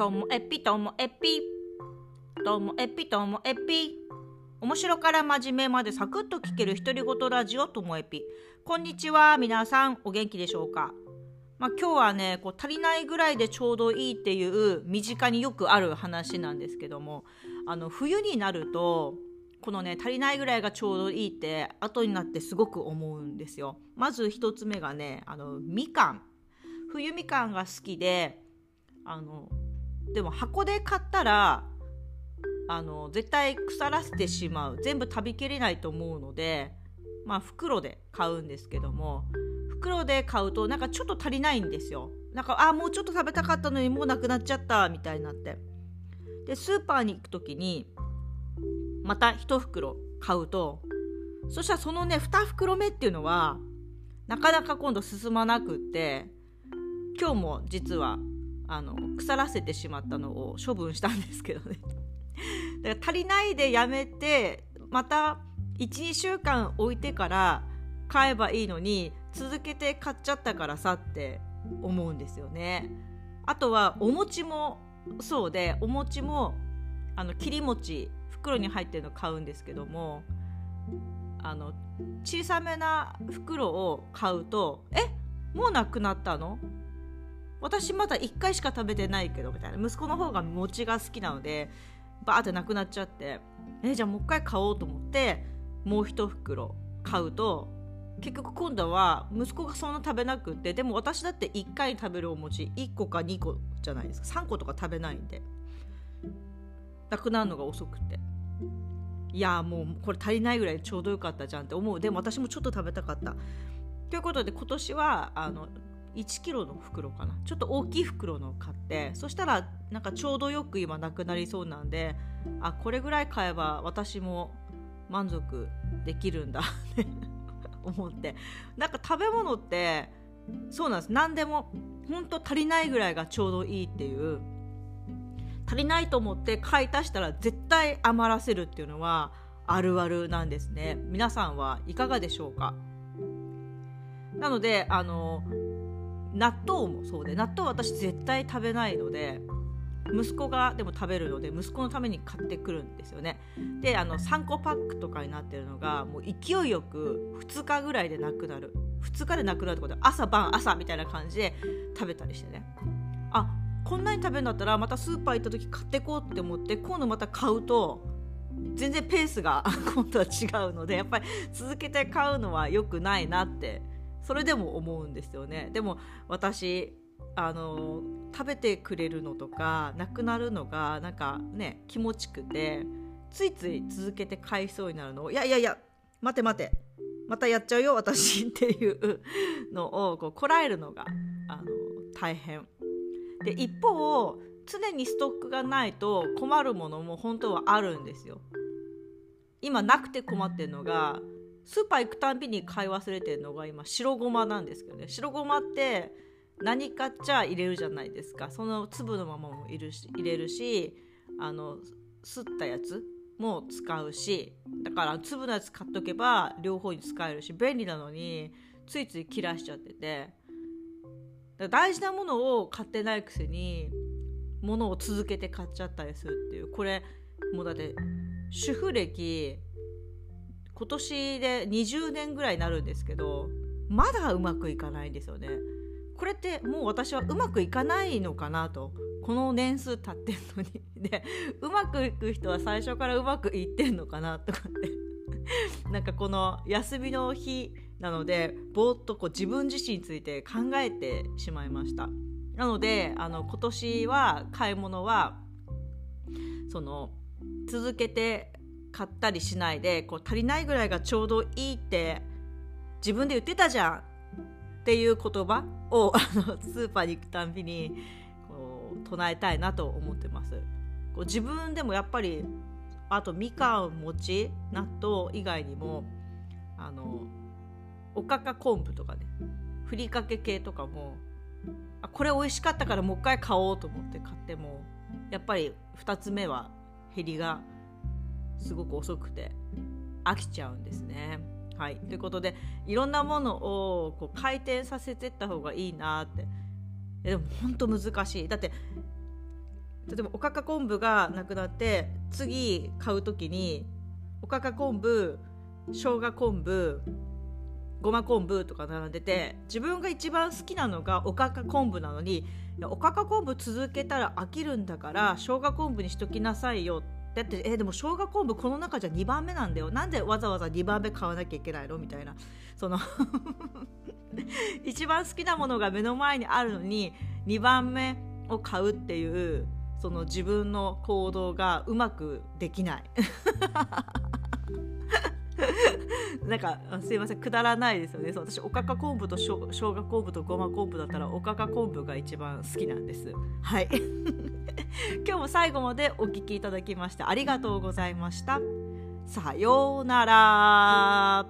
ともえぴともえぴともえぴともえぴ面白から真面目までサクッと聞ける独り言ラジオともえぴこんにちは皆さん。お元気でしょうか？まあ、今日はねこう足りないぐらいでちょうどいいっていう身近によくある話なんですけども。あの冬になるとこのね足りないぐらいがちょうどいいって後になってすごく思うんですよ。まず1つ目がねあのみかん。冬みかんが好きであのでも箱で買ったらあの絶対腐らせてしまう。全部食べきれないと思うのでまあ袋で買うんですけども袋で買うとなんかちょっと足りないんですよ。なんかあもうちょっと食べたかったのにもうなくなっちゃったみたいになって。でスーパーに行く時にまた1袋買うとそしたらそのね2袋目っていうのはなかなか今度進まなくって今日も実はあの腐らせてしまったのを処分したんですけどね。だから足りないでやめてまた12週間置いてから買えばいいのに続けて買っちゃったからさって思うんですよね。あとはお餅もそうでお餅もあの切り餅袋に入ってるの買うんですけどもあの小さめな袋を買うと「えもうなくなったの？私まだ1回しか食べてないけど」みたいな息子の方が餅が好きなのでバーってなくなっちゃってえじゃあもう一回買おうと思ってもう1袋買うと結局今度は息子がそんな食べなくってでも私だって1回食べるお餅1個か2個じゃないですか。3個とか食べないんで。なくなるのが遅くて。いやもうこれ足りないぐらいちょうどよかったじゃんって思う。でも私もちょっと食べたかった。ということで今年はあの1キロの袋かな。ちょっと大きい袋の買ってそしたらなんかちょうどよく今なくなりそうなんであこれぐらい買えば私も満足できるんだって思って。なんか食べ物ってそうなんです。何でも本当足りないぐらいがちょうどいいっていう。足りないと思って買い足したら絶対余らせるっていうのはあるあるなんですね。皆さんはいかがでしょうか？なのであの納豆もそうで納豆私絶対食べないので息子がでも食べるので息子のために買ってくるんですよね。であの3個パックとかになってるのがもう勢いよく2日ぐらいでなくなる。2日でなくなるってことで朝晩朝みたいな感じで食べたりしてね。あこんなに食べるんだったらまたスーパー行った時買ってこうって思って今度また買うと全然ペースが 今度は違うのでやっぱり続けて買うのは良くないなってそれでも思うんですよね。でも私あの食べてくれるのとかなくなるのがなんかね気持ちくてついつい続けて買いそうになるの。をいやいやいや待て待てまたやっちゃうよ私っていうのをこうこらえるのがあの大変。で一方常にストックがないと困るものも本当はあるんですよ。今なくて困ってるのがスーパー行くたんびに買い忘れてるのが今白ごまなんですけどね。白ごまって何かっちゃ入れるじゃないですか。その粒のままも入れるし入れるしあのすったやつも使うしだから粒のやつ買っとけば両方に使えるし便利なのについつい切らしちゃってて。大事なものを買ってないくせに物を続けて買っちゃったりするっていう。これもうだって主婦歴今年で20年ぐらいになるんですけどまだうまくいかないんですよね。これってもう私はうまくいかないのかなと。この年数経ってんのに。でうまくいく人は最初からうまくいってんのかなとかって。なんかこの休みの日なのでぼーっとこう自分自身について考えてしまいました。なのであの今年は買い物はその続けて買ったりしないでこう足りないぐらいがちょうどいいって自分で言ってたじゃんっていう言葉をあのスーパーに行くたんびにこう唱えたいなと思ってます。こう自分でもやっぱりあとみかん餅納豆以外にもあのおかか昆布とかねふりかけ系とかもあこれ美味しかったからもう一回買おうと思って買ってもやっぱり2つ目は減りがすごく遅くて飽きちゃうんですね。はい、ということでいろんなものをこう回転させてった方がいいなって。でも本当難しい。だって例えばおかか昆布がなくなって次買う時におかか昆布生姜昆布ごま昆布とか並んでて自分が一番好きなのがおかか昆布なのにおかか昆布続けたら飽きるんだから生姜昆布にしときなさいよってだってえでも生姜昆布この中じゃ2番目なんだよ。なんでわざわざ2番目買わなきゃいけないの？みたいな。その 一番好きなものが目の前にあるのに2番目を買うっていうその自分の行動がうまくできない。なんかすいません。くだらないですよね。そう私おかか昆布としょ生姜昆布とごま昆布だったらおかか昆布が一番好きなんです。はい。今日も最後までお聴きいただきましてありがとうございました。さようなら。